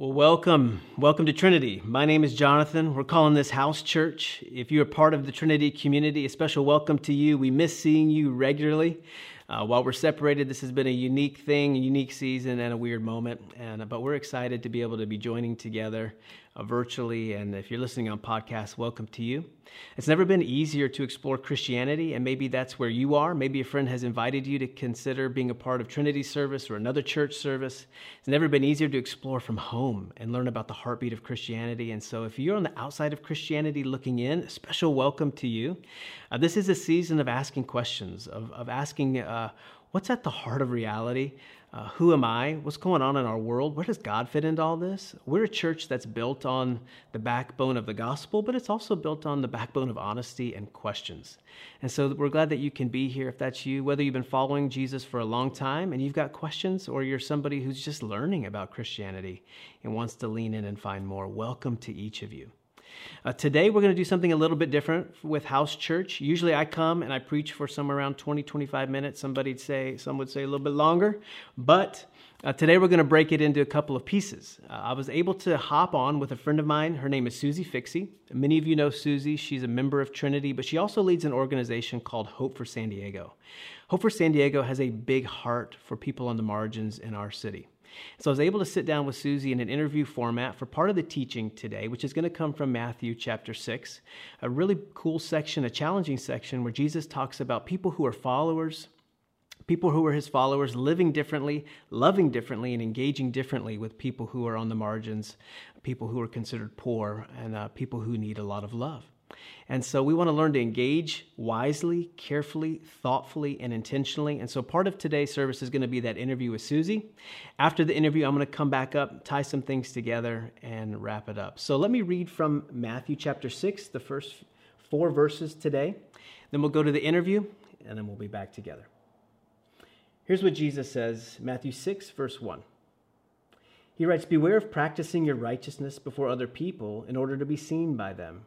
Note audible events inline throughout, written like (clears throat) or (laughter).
Well, welcome. Welcome to Trinity. My name is Jonathan. We're calling this House Church. If you're part of the Trinity community, a special welcome to you. We miss seeing you regularly. Uh, while we're separated, this has been a unique thing, a unique season, and a weird moment. And but we're excited to be able to be joining together uh, virtually. And if you're listening on podcast, welcome to you. It's never been easier to explore Christianity, and maybe that's where you are. Maybe a friend has invited you to consider being a part of Trinity service or another church service. It's never been easier to explore from home and learn about the heartbeat of Christianity. And so, if you're on the outside of Christianity looking in, a special welcome to you. Uh, this is a season of asking questions, of, of asking, uh, what's at the heart of reality? Uh, who am I? What's going on in our world? Where does God fit into all this? We're a church that's built on the backbone of the gospel, but it's also built on the backbone of honesty and questions. And so we're glad that you can be here if that's you, whether you've been following Jesus for a long time and you've got questions, or you're somebody who's just learning about Christianity and wants to lean in and find more. Welcome to each of you. Uh, today, we're going to do something a little bit different with House Church. Usually, I come and I preach for somewhere around 20, 25 minutes. Somebody'd say, some would say a little bit longer. But uh, today, we're going to break it into a couple of pieces. Uh, I was able to hop on with a friend of mine. Her name is Susie Fixie. Many of you know Susie. She's a member of Trinity, but she also leads an organization called Hope for San Diego. Hope for San Diego has a big heart for people on the margins in our city. So I was able to sit down with Susie in an interview format for part of the teaching today, which is going to come from Matthew chapter 6. A really cool section, a challenging section where Jesus talks about people who are followers, people who are his followers living differently, loving differently, and engaging differently with people who are on the margins, people who are considered poor, and uh, people who need a lot of love. And so we want to learn to engage wisely, carefully, thoughtfully, and intentionally. And so part of today's service is going to be that interview with Susie. After the interview, I'm going to come back up, tie some things together, and wrap it up. So let me read from Matthew chapter 6, the first four verses today. Then we'll go to the interview, and then we'll be back together. Here's what Jesus says Matthew 6, verse 1. He writes, Beware of practicing your righteousness before other people in order to be seen by them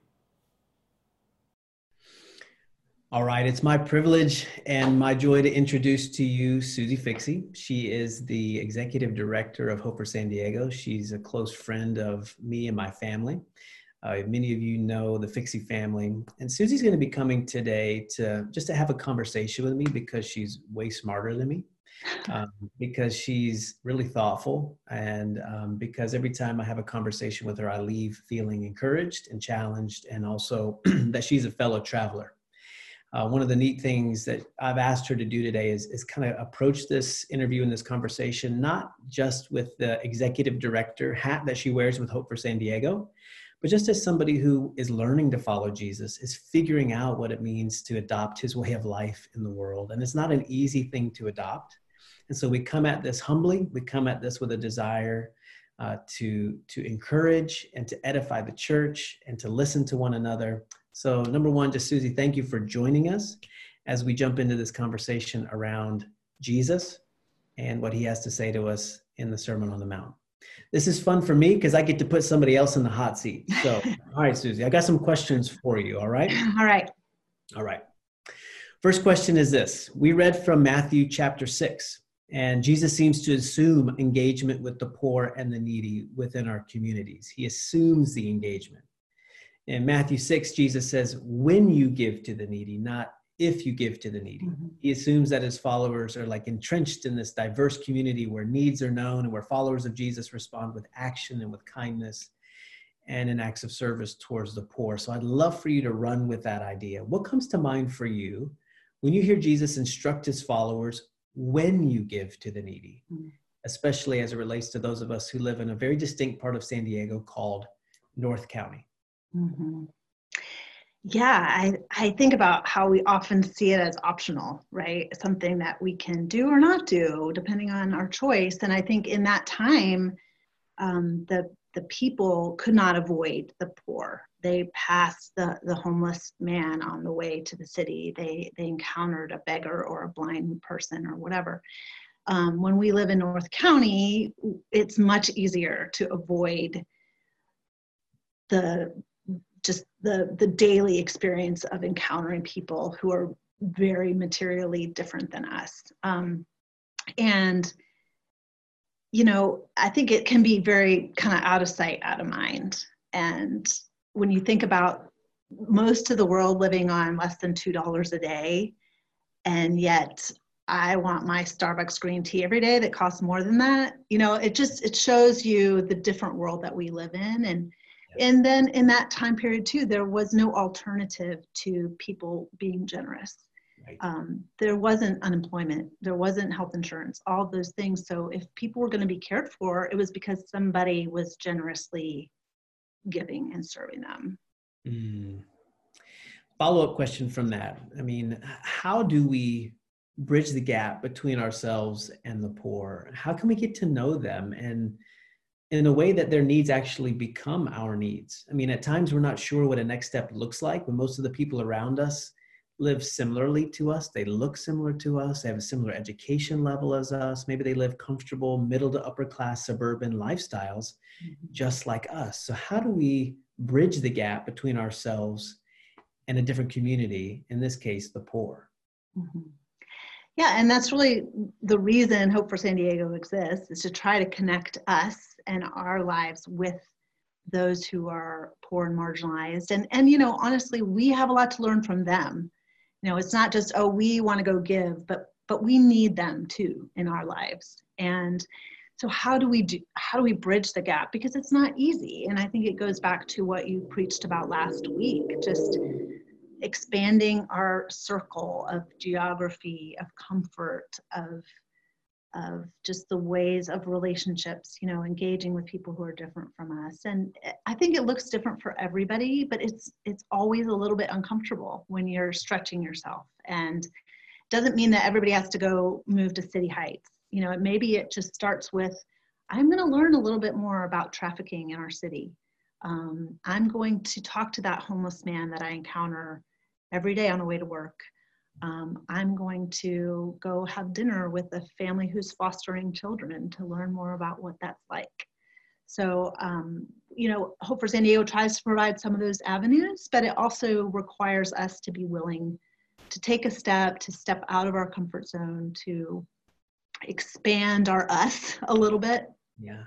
All right, it's my privilege and my joy to introduce to you Susie Fixie. She is the executive director of Hope for San Diego. She's a close friend of me and my family. Uh, many of you know the Fixie family, and Susie's going to be coming today to just to have a conversation with me because she's way smarter than me. Um, because she's really thoughtful, and um, because every time I have a conversation with her, I leave feeling encouraged and challenged, and also (clears throat) that she's a fellow traveler uh, one of the neat things that I've asked her to do today is, is kind of approach this interview and this conversation, not just with the executive director hat that she wears with Hope for San Diego, but just as somebody who is learning to follow Jesus, is figuring out what it means to adopt his way of life in the world. And it's not an easy thing to adopt. And so we come at this humbly, we come at this with a desire uh, to, to encourage and to edify the church and to listen to one another so, number one, just Susie, thank you for joining us as we jump into this conversation around Jesus and what he has to say to us in the Sermon on the Mount. This is fun for me because I get to put somebody else in the hot seat. So, (laughs) all right, Susie, I got some questions for you. All right? All right. All right. First question is this We read from Matthew chapter 6, and Jesus seems to assume engagement with the poor and the needy within our communities. He assumes the engagement. In Matthew 6, Jesus says, when you give to the needy, not if you give to the needy. Mm-hmm. He assumes that his followers are like entrenched in this diverse community where needs are known and where followers of Jesus respond with action and with kindness and in acts of service towards the poor. So I'd love for you to run with that idea. What comes to mind for you when you hear Jesus instruct his followers when you give to the needy, mm-hmm. especially as it relates to those of us who live in a very distinct part of San Diego called North County? Mm-hmm. Yeah, I, I think about how we often see it as optional, right? Something that we can do or not do depending on our choice. And I think in that time, um, the the people could not avoid the poor. They passed the, the homeless man on the way to the city. They, they encountered a beggar or a blind person or whatever. Um, when we live in North County, it's much easier to avoid the just the the daily experience of encountering people who are very materially different than us. Um, and you know, I think it can be very kind of out of sight, out of mind. And when you think about most of the world living on less than $2 a day, and yet I want my Starbucks green tea every day that costs more than that, you know, it just, it shows you the different world that we live in. And, and then in that time period too, there was no alternative to people being generous. Right. Um, there wasn't unemployment, there wasn't health insurance, all those things. So if people were going to be cared for, it was because somebody was generously giving and serving them. Mm. Follow up question from that. I mean, how do we bridge the gap between ourselves and the poor? How can we get to know them and in a way that their needs actually become our needs? I mean, at times we're not sure what a next step looks like when most of the people around us live similarly to us. They look similar to us. They have a similar education level as us. Maybe they live comfortable middle to upper class suburban lifestyles mm-hmm. just like us. So, how do we bridge the gap between ourselves and a different community, in this case, the poor? Mm-hmm. Yeah, and that's really the reason Hope for San Diego exists is to try to connect us and our lives with those who are poor and marginalized. And and you know, honestly, we have a lot to learn from them you know it's not just oh we want to go give but but we need them too in our lives. And so how do we do how do we bridge the gap? Because it's not easy. And i think it goes back to what you preached about last week just expanding our circle of geography of comfort of of just the ways of relationships you know engaging with people who are different from us. And i think it looks different for everybody but it's it's always a little bit uncomfortable when you're stretching yourself. And doesn't mean that everybody has to go move to city heights. You know it maybe it just starts with i'm going to learn a little bit more about trafficking in our city. Um, i'm going to talk to that homeless man that i encounter every day on the way to work um, I'm going to go have dinner with a family who's fostering children to learn more about what that's like. So, um, you know, Hope for San Diego tries to provide some of those avenues, but it also requires us to be willing to take a step, to step out of our comfort zone, to expand our us a little bit. Yeah,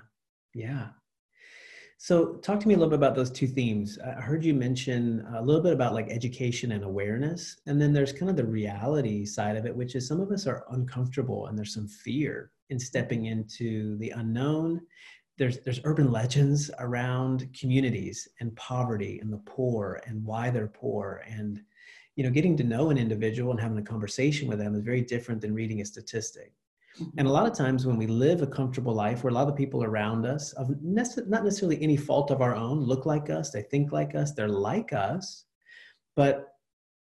yeah. So, talk to me a little bit about those two themes. I heard you mention a little bit about like education and awareness, and then there's kind of the reality side of it, which is some of us are uncomfortable and there's some fear in stepping into the unknown. There's there's urban legends around communities and poverty and the poor and why they're poor and you know getting to know an individual and having a conversation with them is very different than reading a statistic and a lot of times when we live a comfortable life where a lot of people around us, of nece- not necessarily any fault of our own, look like us, they think like us, they're like us, but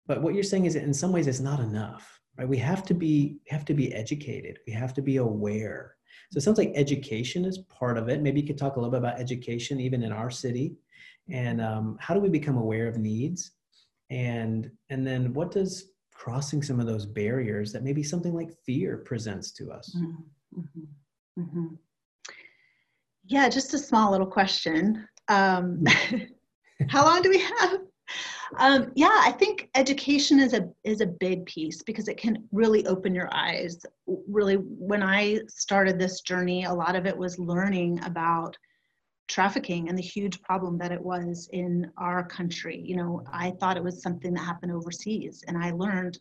but what you're saying is in some ways it's not enough, right? We have to be have to be educated. We have to be aware. So it sounds like education is part of it. Maybe you could talk a little bit about education even in our city, and um, how do we become aware of needs, and and then what does crossing some of those barriers that maybe something like fear presents to us. Mm-hmm. Mm-hmm. mm-hmm. Yeah, just a small little question. Um, (laughs) how long do we have? Um, yeah, I think education is a is a big piece because it can really open your eyes. Really, when I started this journey, a lot of it was learning about trafficking and the huge problem that it was in our country. You know, I thought it was something that happened overseas, and I learned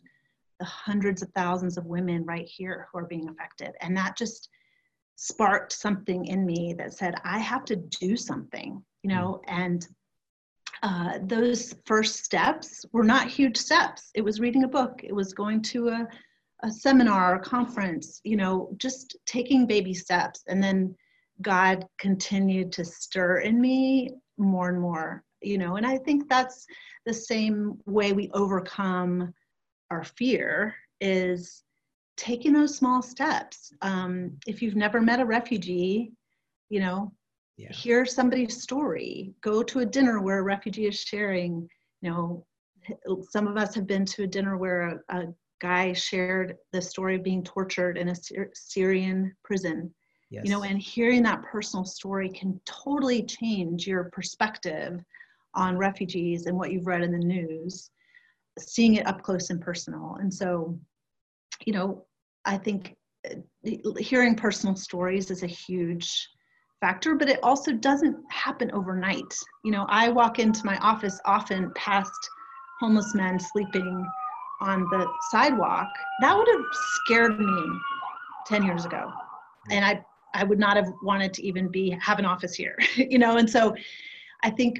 the hundreds of thousands of women right here who are being affected. And that just sparked something in me that said, I have to do something, you know, mm. and uh, those first steps were not huge steps. It was reading a book, it was going to a, a seminar, a conference, you know, just taking baby steps. And then God continued to stir in me more and more, you know, and I think that's the same way we overcome our fear is taking those small steps. Um, if you've never met a refugee, you know, yeah. hear somebody's story go to a dinner where a refugee is sharing you know some of us have been to a dinner where a, a guy shared the story of being tortured in a syrian prison yes. you know and hearing that personal story can totally change your perspective on refugees and what you've read in the news seeing it up close and personal and so you know i think uh, hearing personal stories is a huge factor, but it also doesn't happen overnight. You know, I walk into my office often past homeless men sleeping on the sidewalk. That would have scared me 10 years ago. And I I would not have wanted to even be have an office here, (laughs) you know, and so I think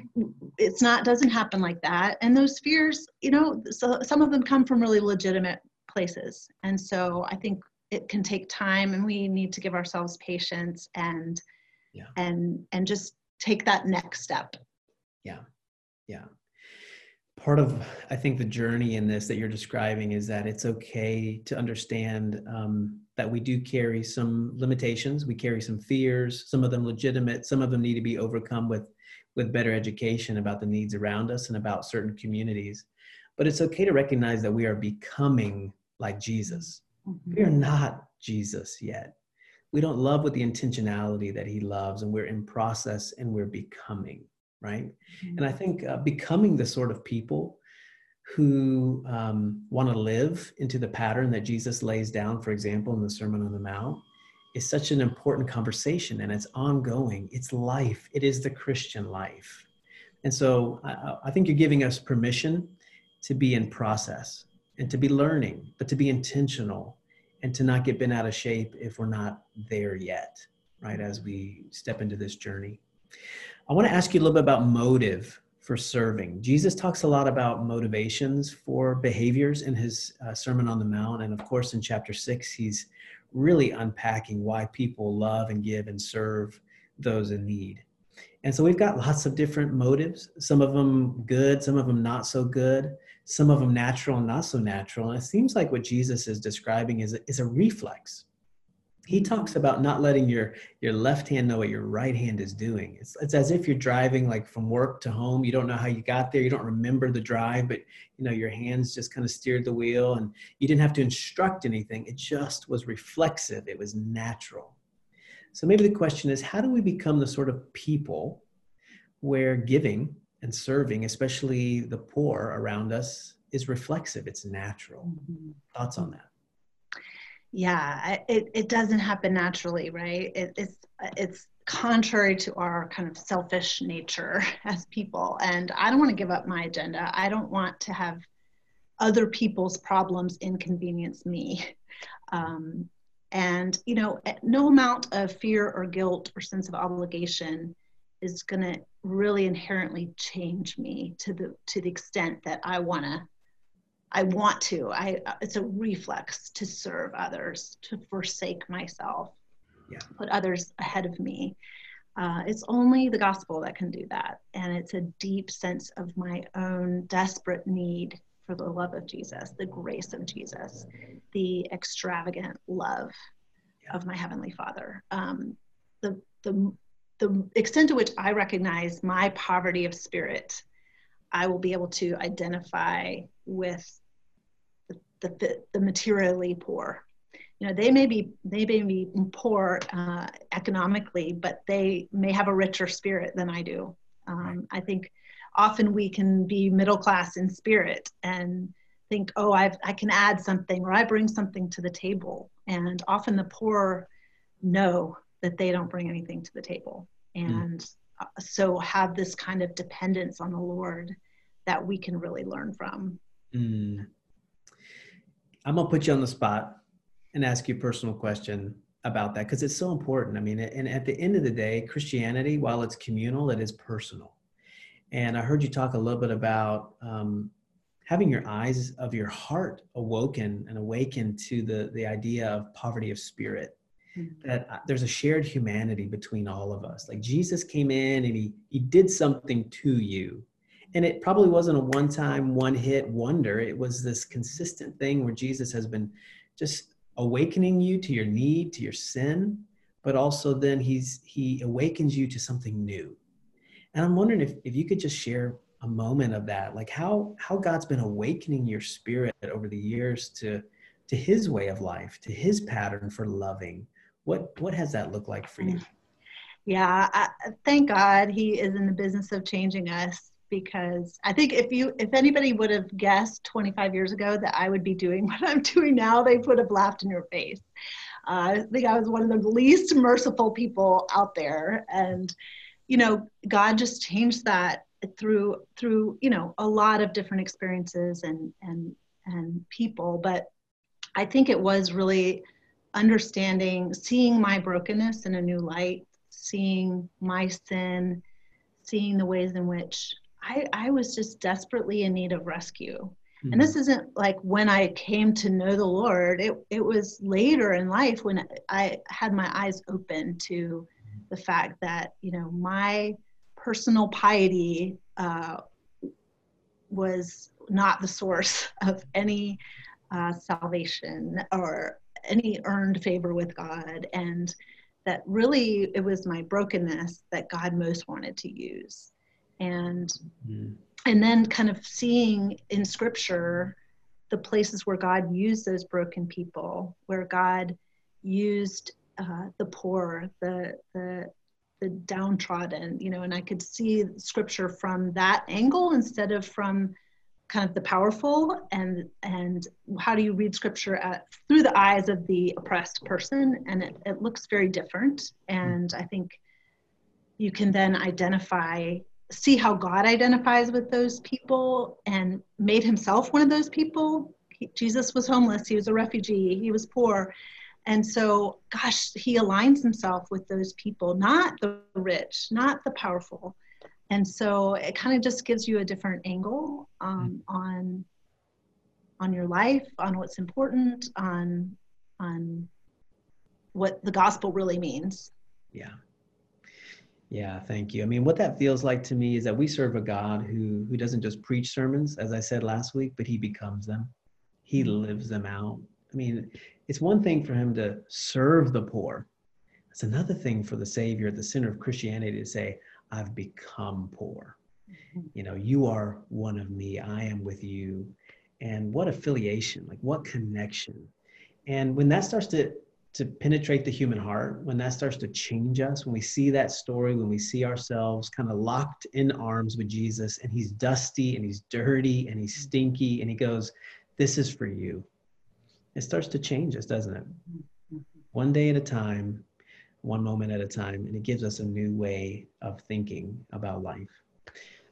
it's not doesn't happen like that. And those fears, you know, so some of them come from really legitimate places. And so I think it can take time and we need to give ourselves patience and yeah. and and just take that next step yeah yeah part of i think the journey in this that you're describing is that it's okay to understand um, that we do carry some limitations. We carry some fears. Some of them legitimate. Some of them need to be overcome with with better education about the needs around us and about certain communities. But it's okay to recognize that we are becoming like jesus. Mm-hmm. we are not jesus yet. We don't love with the intentionality that he loves and we're in process and we're becoming right mm-hmm. and i think uh, becoming the sort of people who um, want to live into the pattern that jesus lays down for example in the sermon on the mount is such an important conversation and it's ongoing it's life it is the christian life and so I, I think you're giving us permission to be in process and to be learning but to be intentional and to not get bent out of shape if we're not there yet, right? As we step into this journey. I want to ask you a little bit about motive for serving. Jesus talks a lot about motivations for behaviors in his uh, Sermon on the Mount. And of course, in chapter six, he's really unpacking why people love and give and serve those in need. And so we've got lots of different motives, some of them good, some of them not so good some of them natural and not so natural. And it seems like what Jesus is describing is a, is a reflex. He talks about not letting your your left hand know what your right hand is doing. It's it's as if you're driving like from work to home. You don't know how you got there. You don't remember the drive, but you know your hands just kind of steered the wheel, and you didn't have to instruct anything. It just was reflexive. It was natural. So maybe the question is, how do we become the sort of people where giving and serving, especially the poor around us, is reflexive. It's natural. Mm-hmm. Thoughts on that? Yeah, it, it doesn't happen naturally, right? It, it's it's contrary to our kind of selfish nature (laughs) as people, and I don't want to give up my agenda. I don't want to have other people's problems inconvenience me. (laughs) Um, and you know, no amount of fear or guilt or sense of obligation is going to really inherently change me to the to the extent that I want to I want to I it's a reflex to serve others to forsake myself yeah. put others ahead of me uh, it's only the gospel that can do that and it's a deep sense of my own desperate need for the love of Jesus the grace of Jesus the extravagant love yeah. of my heavenly father um, the the the extent to which I recognize my poverty of spirit, I will be able to identify with the, the, the materially poor. You know, they may be they may be poor uh, economically, but they may have a richer spirit than I do. Um, I think often we can be middle class in spirit and think, oh, I've, I can add something or I bring something to the table. And often the poor know that they don't bring anything to the table. Mm. And mm. so have this kind of dependence on the Lord that we can really learn from. Mm. I'm going to put you on the spot and ask you a personal question about that because it's so important. I mean, and at the end of the day, Christianity, while it's communal, it is personal. And I heard you talk a little bit about um, having your eyes of your heart awoken and awakened to the the idea of poverty of spirit Mm-hmm. that uh, there's a shared humanity between all of us like jesus came in and he he did something to you and it probably wasn't a one time one hit wonder it was this consistent thing where jesus has been just awakening you to your need to your sin but also then he's he awakens you to something new. And I'm wondering if, if you could just share a moment of that, like how how God's been awakening your spirit over the years to to his way of life, to his pattern for loving. What what has that looked like for you? Mm. Yeah, I, thank God he is in the business of changing us because I think if you if anybody would have guessed 25 years ago that I would be doing (laughs) what I'm doing now, they would have laughed in your face. Uh, I think I was one of the least merciful people out there, and you know, God just changed that through through you know a lot of different experiences and and and people. But I think it was really understanding, seeing my brokenness in a new light, seeing my sin, seeing the ways in which I, I was just desperately in need of rescue. Mm-hmm. And this isn't like when I came to know the Lord, it, it was later in life when I had my eyes open to the fact that, you know, my personal piety uh, was not the source (laughs) of any uh, salvation or any earned favor with God. And that really it was my brokenness that God most wanted to use and mm. and then kind of seeing in scripture the places where God used those broken people, where God used uh, the poor, the the the downtrodden, you know, and I could see scripture from that angle instead of from kind of the powerful and and how do you read scripture at, through the eyes of the oppressed person? And it, it looks very different. And i think you can then identify see how God identifies with those people and made himself one of those people. He, Jesus was homeless, he was a refugee, he was poor. And so, gosh, he aligns himself with those people, not the rich, not the powerful. And so it kind of just gives you a different angle um, on on your life, on what's important, on on what the gospel really means. Yeah. Yeah, thank you. I mean, what that feels like to me is that we serve a God who who doesn't just preach sermons, as I said last week, but he becomes them. He mm-hmm. lives them out. I mean, it's one thing for him to serve the poor. It's another thing for the Savior at the center of Christianity to say, I've become poor. Mm-hmm. You know, you are one of me. I am with you. And what affiliation, like what connection. And when that starts to to penetrate the human heart, when that starts to change us, when we see that story, when we see ourselves kind of locked in arms with Jesus and he's dusty and he's dirty and he's stinky and he goes, This is for you. It starts to change us, doesn't it? One day at a time, one moment at a time, and it gives us a new way of thinking about life.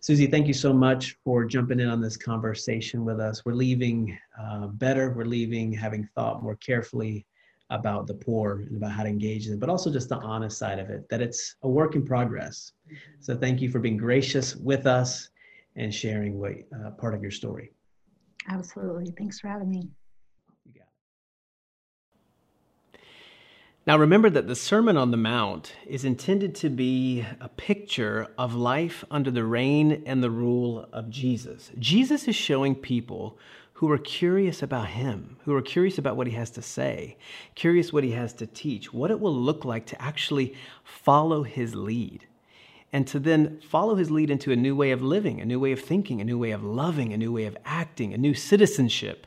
Susie, thank you so much for jumping in on this conversation with us. We're leaving uh, better. We're leaving having thought more carefully about the poor and about how to engage them, but also just the honest side of it, that it's a work in progress. Mm-hmm. So thank you for being gracious with us and sharing what uh, part of your story. Absolutely. Thanks for having me. You got it. Now remember that the Sermon on the Mount is intended to be a picture of life under the reign and the rule of Jesus. Jesus is showing people who are curious about him, who are curious about what he has to say, curious what he has to teach, what it will look like to actually follow his lead, and to then follow his lead into a new way of living, a new way of thinking, a new way of loving, a new way of acting, a new citizenship.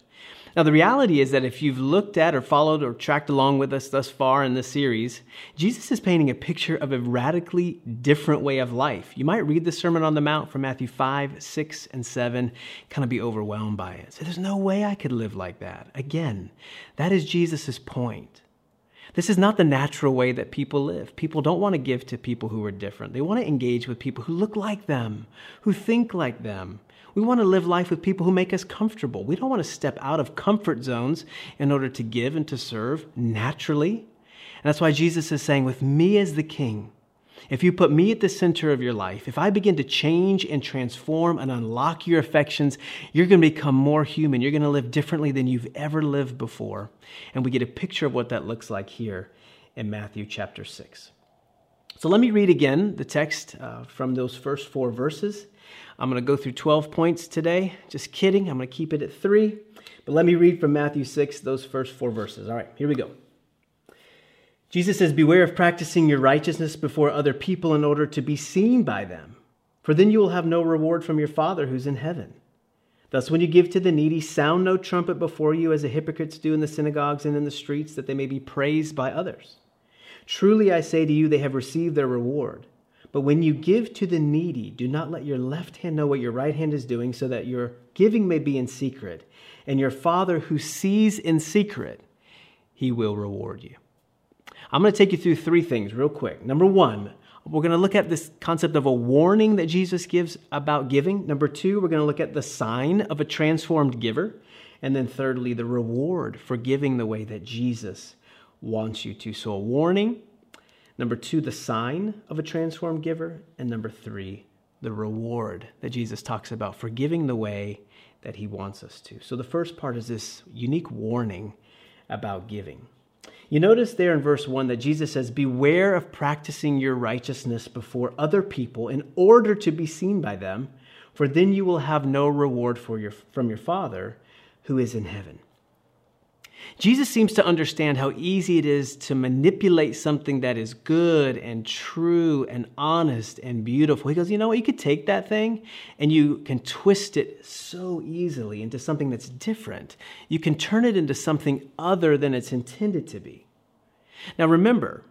Now, the reality is that if you've looked at or followed or tracked along with us thus far in this series, Jesus is painting a picture of a radically different way of life. You might read the Sermon on the Mount from Matthew 5, 6, and 7, kind of be overwhelmed by it. Say, there's no way I could live like that. Again, that is Jesus' point. This is not the natural way that people live. People don't want to give to people who are different. They want to engage with people who look like them, who think like them, we want to live life with people who make us comfortable. We don't want to step out of comfort zones in order to give and to serve naturally. And that's why Jesus is saying, with me as the king, if you put me at the center of your life, if I begin to change and transform and unlock your affections, you're going to become more human. You're going to live differently than you've ever lived before. And we get a picture of what that looks like here in Matthew chapter 6. So let me read again the text uh, from those first four verses. I'm going to go through 12 points today. Just kidding. I'm going to keep it at three. But let me read from Matthew 6, those first four verses. All right, here we go. Jesus says, Beware of practicing your righteousness before other people in order to be seen by them, for then you will have no reward from your Father who's in heaven. Thus, when you give to the needy, sound no trumpet before you, as the hypocrites do in the synagogues and in the streets, that they may be praised by others. Truly, I say to you, they have received their reward. But when you give to the needy, do not let your left hand know what your right hand is doing, so that your giving may be in secret. And your Father who sees in secret, he will reward you. I'm going to take you through three things real quick. Number one, we're going to look at this concept of a warning that Jesus gives about giving. Number two, we're going to look at the sign of a transformed giver. And then thirdly, the reward for giving the way that Jesus wants you to. So, a warning. Number two, the sign of a transformed giver. And number three, the reward that Jesus talks about for giving the way that he wants us to. So, the first part is this unique warning about giving. You notice there in verse 1 that Jesus says, Beware of practicing your righteousness before other people in order to be seen by them, for then you will have no reward for your, from your Father who is in heaven. Jesus seems to understand how easy it is to manipulate something that is good and true and honest and beautiful. He goes, You know what? You could take that thing and you can twist it so easily into something that's different. You can turn it into something other than it's intended to be. Now, remember,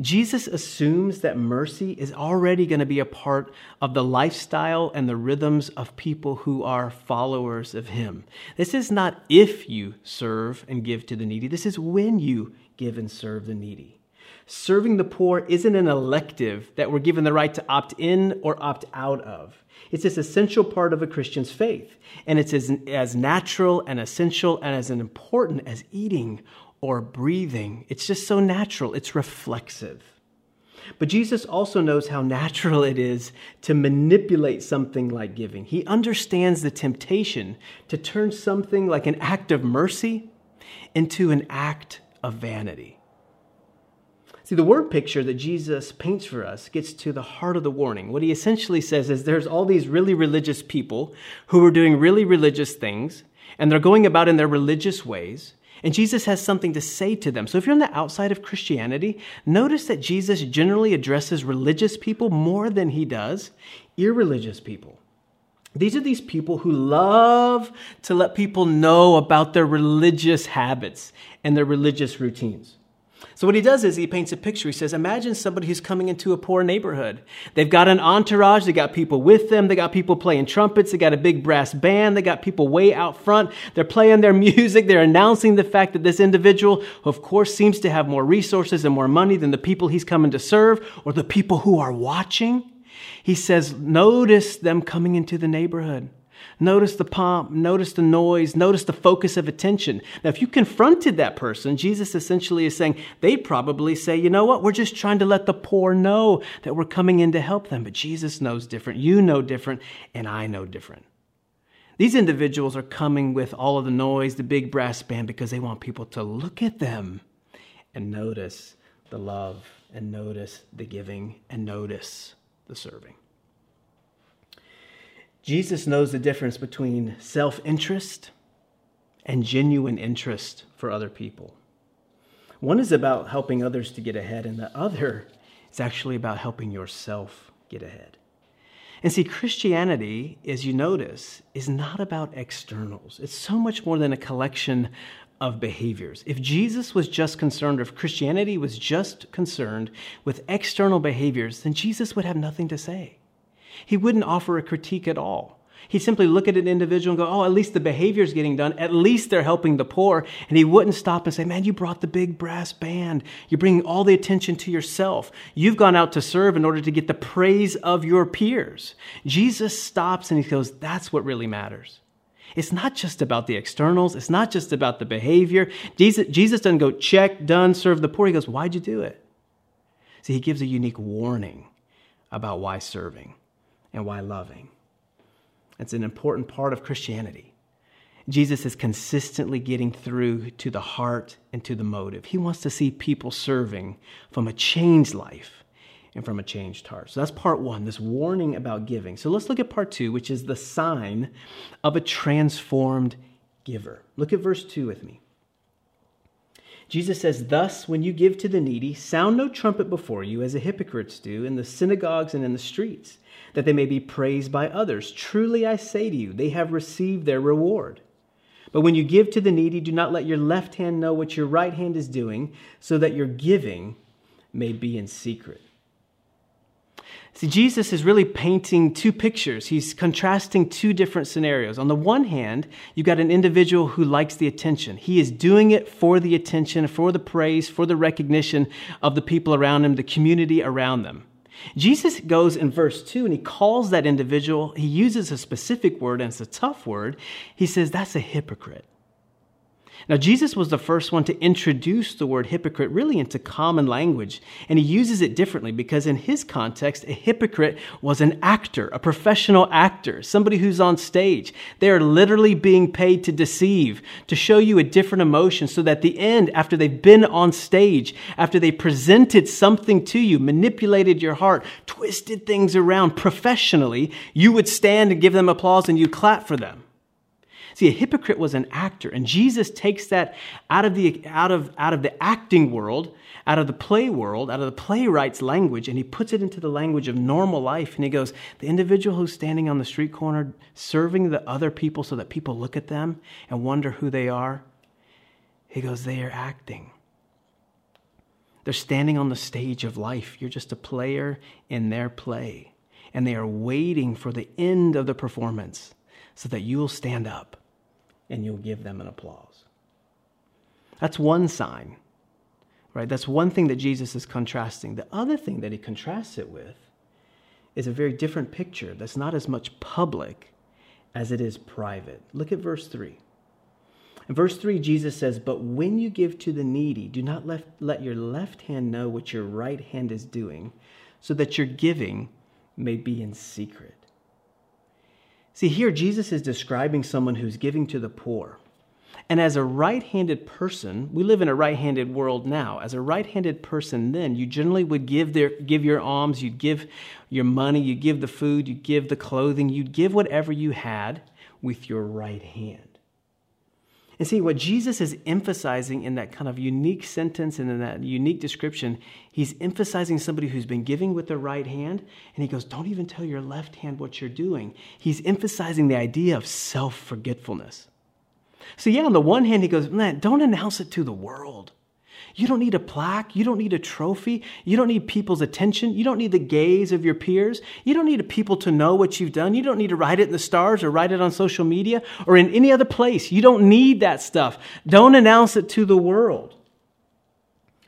Jesus assumes that mercy is already going to be a part of the lifestyle and the rhythms of people who are followers of Him. This is not if you serve and give to the needy, this is when you give and serve the needy. Serving the poor isn't an elective that we're given the right to opt in or opt out of. It's this essential part of a Christian's faith, and it's as, as natural and essential and as important as eating or breathing. It's just so natural, it's reflexive. But Jesus also knows how natural it is to manipulate something like giving. He understands the temptation to turn something like an act of mercy into an act of vanity. See, the word picture that Jesus paints for us gets to the heart of the warning. What he essentially says is there's all these really religious people who are doing really religious things, and they're going about in their religious ways, and Jesus has something to say to them. So if you're on the outside of Christianity, notice that Jesus generally addresses religious people more than he does irreligious people. These are these people who love to let people know about their religious habits and their religious routines. So what he does is he paints a picture. He says, imagine somebody who's coming into a poor neighborhood. They've got an entourage. They got people with them. They got people playing trumpets. They got a big brass band. They got people way out front. They're playing their (laughs) music. They're announcing the fact that this individual, of course, seems to have more resources and more money than the people he's coming to serve or the people who are watching. He says, notice them coming into the neighborhood. Notice the pomp, notice the noise, notice the focus of attention. Now, if you confronted that person, Jesus essentially is saying, they'd probably say, you know what, we're just trying to let the poor know that we're coming in to help them. But Jesus knows different, you know different, and I know different. These individuals are coming with all of the noise, the big brass band, because they want people to look at them and notice the love, and notice the giving, and notice the serving. Jesus knows the difference between self interest and genuine interest for other people. One is about helping others to get ahead, and the other is actually about helping yourself get ahead. And see, Christianity, as you notice, is not about externals. It's so much more than a collection of behaviors. If Jesus was just concerned, or if Christianity was just concerned with external behaviors, then Jesus would have nothing to say. He wouldn't offer a critique at all. He'd simply look at an individual and go, Oh, at least the behavior is getting done. At least they're helping the poor. And he wouldn't stop and say, Man, you brought the big brass band. You're bringing all the attention to yourself. You've gone out to serve in order to get the praise of your peers. Jesus stops and he goes, That's what really matters. It's not just about the externals. It's not just about the behavior. Jesus, doesn't go, check, done, serve the poor. He goes, Why'd you do it? See, he gives a unique warning about why serving and why loving. It's an important part of Christianity. Jesus is consistently getting through to the heart and to the motive. He wants to see people serving from a changed life and from a changed heart. So that's part one, this warning about giving. So let's look at part two, which is the sign of a transformed giver. Look at verse two with me. Jesus says, Thus, when you give to the needy, sound no trumpet before you, as the hypocrites do in the synagogues and in the streets, that they may be praised by others. Truly I say to you, they have received their reward. But when you give to the needy, do not let your left hand know what your right hand is doing, so that your giving may be in secret. See, Jesus is really painting two pictures. He's contrasting two different scenarios. On the one hand, you've got an individual who likes the attention. He is doing it for the attention, for the praise, for the recognition of the people around him, the community around them. Jesus goes in verse 2 and he calls that individual, he uses a specific word and it's a tough word. He says, That's a hypocrite. Now, Jesus was the first one to introduce the word hypocrite really into common language, and he uses it differently because, in his context, a hypocrite was an actor, a professional actor, somebody who's on stage. They are literally being paid to deceive, to show you a different emotion, so that the end, after they've been on stage, after they presented something to you, manipulated your heart, twisted things around professionally, you would stand and give them applause and you clap for them. See, a hypocrite was an actor, and Jesus takes that out of the out of out of the acting world, out of the play world, out of the playwright's language, and he puts it into the language of normal life. And he goes, the individual who's standing on the street corner serving the other people so that people look at them and wonder who they are. He goes, they are acting. They're standing on the stage of life. You're just a player in their play. And they are waiting for the end of the performance so that you'll stand up and you'll give them an applause. That's one sign, right? That's one thing that Jesus is contrasting. The other thing that he contrasts it with is a very different picture that's not as much public as it is private. Look at verse 3. In verse 3, Jesus says, But when you give to the needy, do not let, let your left hand know what your right hand is doing, so that your giving may be in secret. See, here Jesus is describing someone who's giving to the poor. And as a right handed person, we live in a right handed world now. As a right handed person, then, you generally would give, their, give your alms, you'd give your money, you'd give the food, you'd give the clothing, you'd give whatever you had with your right hand. And see, what Jesus is emphasizing in that kind of unique sentence and in that unique description, he's emphasizing somebody who's been giving with the right hand. And he goes, Don't even tell your left hand what you're doing. He's emphasizing the idea of self forgetfulness. So, yeah, on the one hand, he goes, Man, don't announce it to the world. You don't need a plaque. You don't need a trophy. You don't need people's attention. You don't need the gaze of your peers. You don't need people to know what you've done. You don't need to write it in the stars or write it on social media or in any other place. You don't need that stuff. Don't announce it to the world.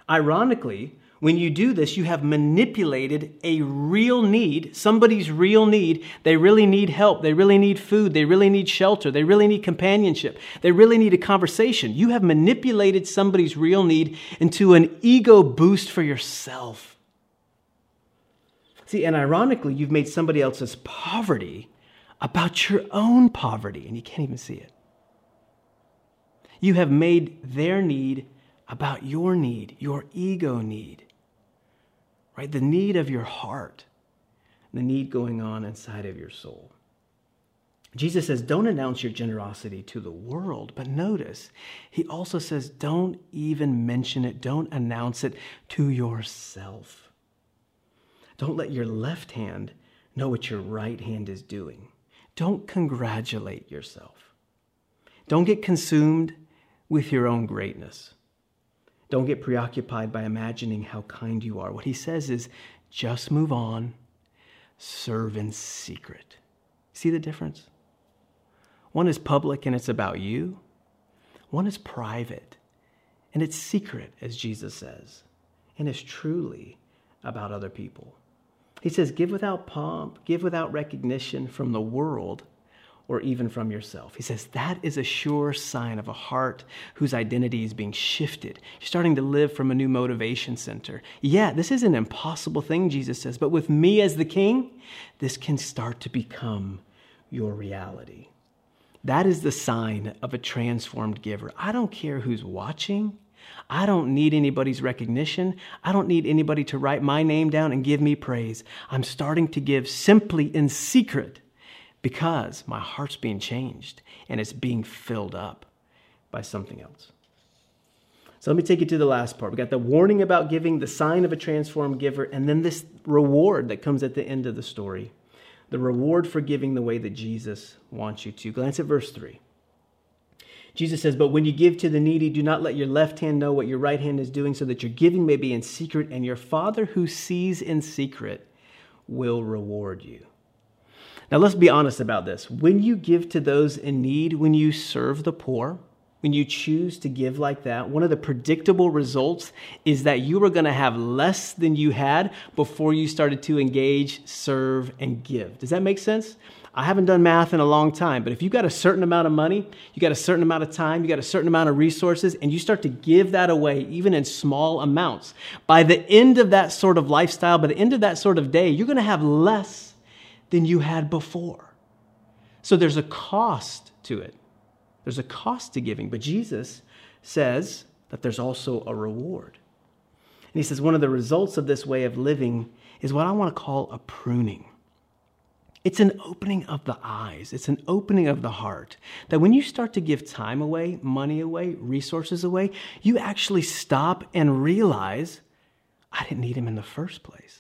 Ironically, when you do this, you have manipulated a real need, somebody's real need. They really need help. They really need food. They really need shelter. They really need companionship. They really need a conversation. You have manipulated somebody's real need into an ego boost for yourself. See, and ironically, you've made somebody else's poverty about your own poverty, and you can't even see it. You have made their need about your need, your ego need right? The need of your heart, the need going on inside of your soul. Jesus says, don't announce your generosity to the world. But notice, he also says, don't even mention it, don't announce it to yourself. Don't let your left hand know what your right hand is doing. Don't congratulate yourself. Don't get consumed with your own greatness. Don't get preoccupied by imagining how kind you are. What he says is just move on, serve in secret. See the difference? One is public and it's about you, one is private and it's secret, as Jesus says, and it's truly about other people. He says, Give without pomp, give without recognition from the world or even from yourself. He says that is a sure sign of a heart whose identity is being shifted. You're starting to live from a new motivation center. Yeah, this is an impossible thing, Jesus says, but with me as the king, this can start to become your reality. That is the sign of a transformed giver. I don't care who's watching. I don't need anybody's recognition. I don't need anybody to write my name down and give me praise. I'm starting to give simply in secret because my heart's being changed and it's being filled up by something else. So let me take you to the last part. We got the warning about giving, the sign of a transformed giver, and then this reward that comes at the end of the story. The reward for giving the way that Jesus wants you to. Glance at verse 3. Jesus says, But when you give to the needy, do not let your left hand know what your right hand is doing, so that your giving may be in secret, and your Father who sees in secret will reward you. Now, let's be honest about this. When you give to those in need, when you serve the poor, when you choose to give like that, one of the predictable results is that you are going to have less than you had before you started to engage, serve, and give. Does that make sense? I haven't done math in a long time, but if you got a certain amount of money, you got a certain amount of time, you got a certain amount of resources, and you start to give that away, even in small amounts, by the end of that sort of lifestyle, by the end of that sort of day, you're going to have less than you had before. So there's a cost to it. There's a cost to giving, but Jesus says that there's also a reward. And he says one of the results of this way of living is what I want to call a pruning. It's an opening of the eyes. It's an opening of the heart. That when you start to give time away, money away, resources away, you actually stop and realize, I didn't need him in the first place.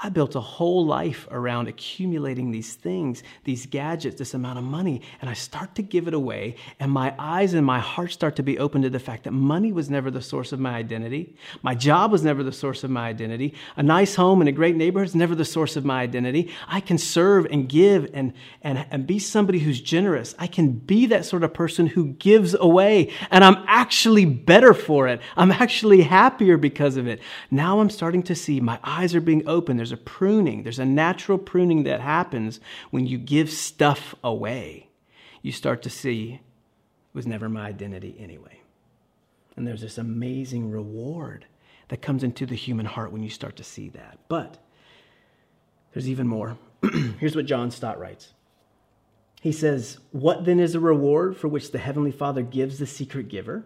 I built a whole life around accumulating these things, these gadgets, this amount of money, and I start to give it away, and my eyes and my heart start to be open to the fact that money was never the source of my identity. My job was never the source of my identity. A nice home and a great neighborhood is never the source of my identity. I can serve and give and, and, and be somebody who's generous. I can be that sort of person who gives away, and I'm actually better for it. I'm actually happier because of it. Now I'm starting to see my eyes are being opened. There's there's a pruning, there's a natural pruning that happens when you give stuff away. You start to see it was never my identity anyway. And there's this amazing reward that comes into the human heart when you start to see that. But there's even more. (clears throat) Here's what John Stott writes. He says, What then is a reward for which the Heavenly Father gives the secret giver?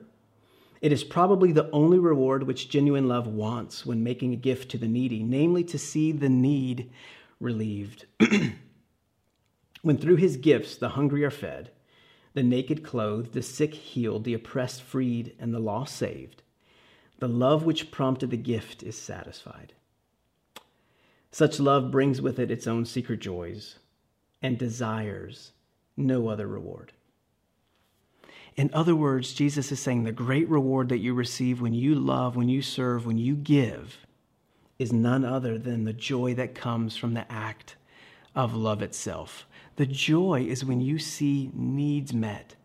It is probably the only reward which genuine love wants when making a gift to the needy, namely to see the need relieved. (clears throat) when through his gifts the hungry are fed, the naked clothed, the sick healed, the oppressed freed, and the lost saved, the love which prompted the gift is satisfied. Such love brings with it its own secret joys and desires no other reward. In other words, Jesus is saying the great reward that you receive when you love, when you serve, when you give is none other than the joy that comes from the act of love itself. The joy is when you see needs met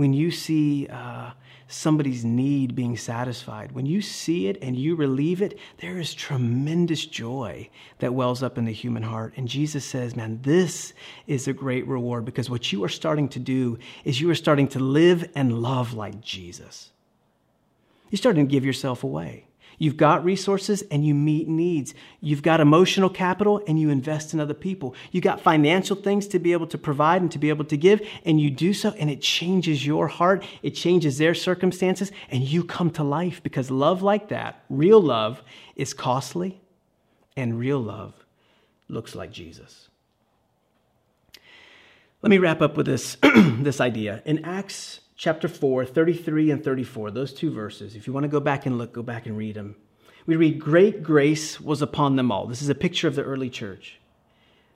when you see uh, somebody's need being satisfied, when you see it and you relieve it, there is tremendous joy that wells up in the human heart. And Jesus says, man, this is a great reward because what you are starting to do is you are starting to live and love like Jesus. You're starting to give yourself away. You've got resources and you meet needs. You've got emotional capital and you invest in other people. You've got financial things to be able to provide and to be able to give, and you do so, and it changes your heart. It changes their circumstances, and you come to life because love like that, real love, is costly, and real love looks like Jesus. Let me wrap up with this, (clears throat) this idea. In Acts chapter 4, 33 and 34, those two verses. If you want to go back and look, go back and read them. We read, Great grace was upon them all. This is a picture of the early church.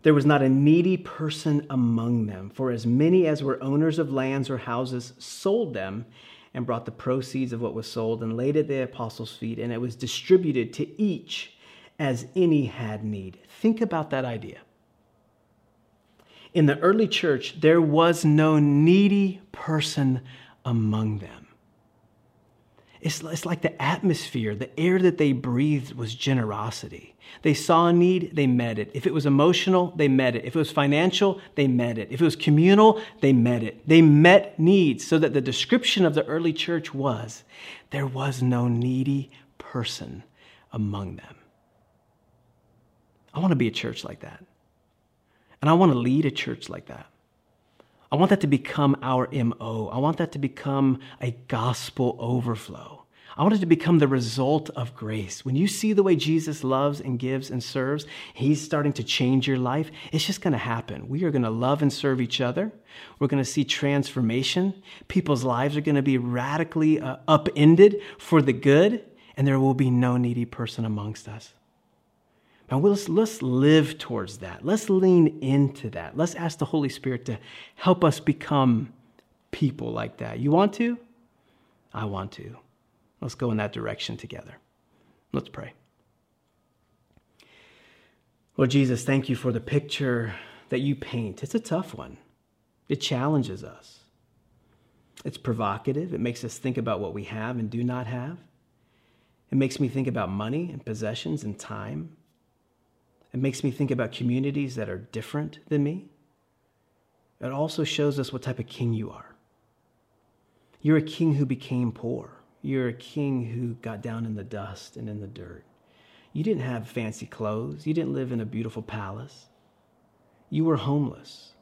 There was not a needy person among them, for as many as were owners of lands or houses sold them and brought the proceeds of what was sold and laid at the apostles' feet, and it was distributed to each as any had need. Think about that idea in the early church, there was no needy person among them. It's, it's like the atmosphere, the air that they breathed was generosity. They saw a need, they met it. If it was emotional, they met it. If it was financial, they met it. If it was communal, they met it. They met needs so that the description of the early church was there was no needy person among them. I want to be a church like that. And I want to lead a church like that. I want that to become our MO. I want that to become a gospel overflow. I want it to become the result of grace. When you see the way Jesus loves and gives and serves, He's starting to change your life. It's just going to happen. We are going to love and serve each other. We're going to see transformation. People's lives are going to be radically uh, upended for the good, and there will be no needy person amongst us. And let's, let's live towards that. Let's lean into that. Let's ask the Holy Spirit to help us become people like that. You want to? I want to. Let's go in that direction together. Let's pray. Lord Jesus, thank you for the picture that you paint. It's a tough one, it challenges us. It's provocative. It makes us think about what we have and do not have. It makes me think about money and possessions and time. It makes me think about communities that are different than me. It also shows us what type of king you are. You're a king who became poor. You're a king who got down in the dust and in the dirt. You didn't have fancy clothes. You didn't live in a beautiful palace. You were homeless.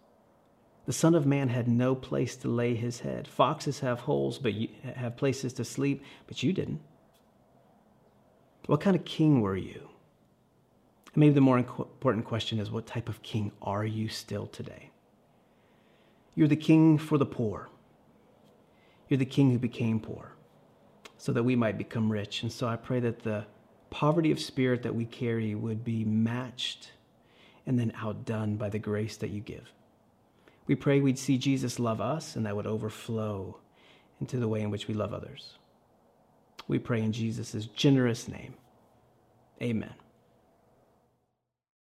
The Son of Man had no place to lay his head. Foxes have holes, but you have places to sleep, but you didn't. What kind of king were you? And maybe the more important question is what type of king are you still today? You're the king for the poor. You're the king who became poor so that we might become rich. And so I pray that the poverty of spirit that we carry would be matched and then outdone by the grace that you give. We pray we'd see Jesus love us and that would overflow into the way in which we love others. We pray in Jesus' generous name. Amen.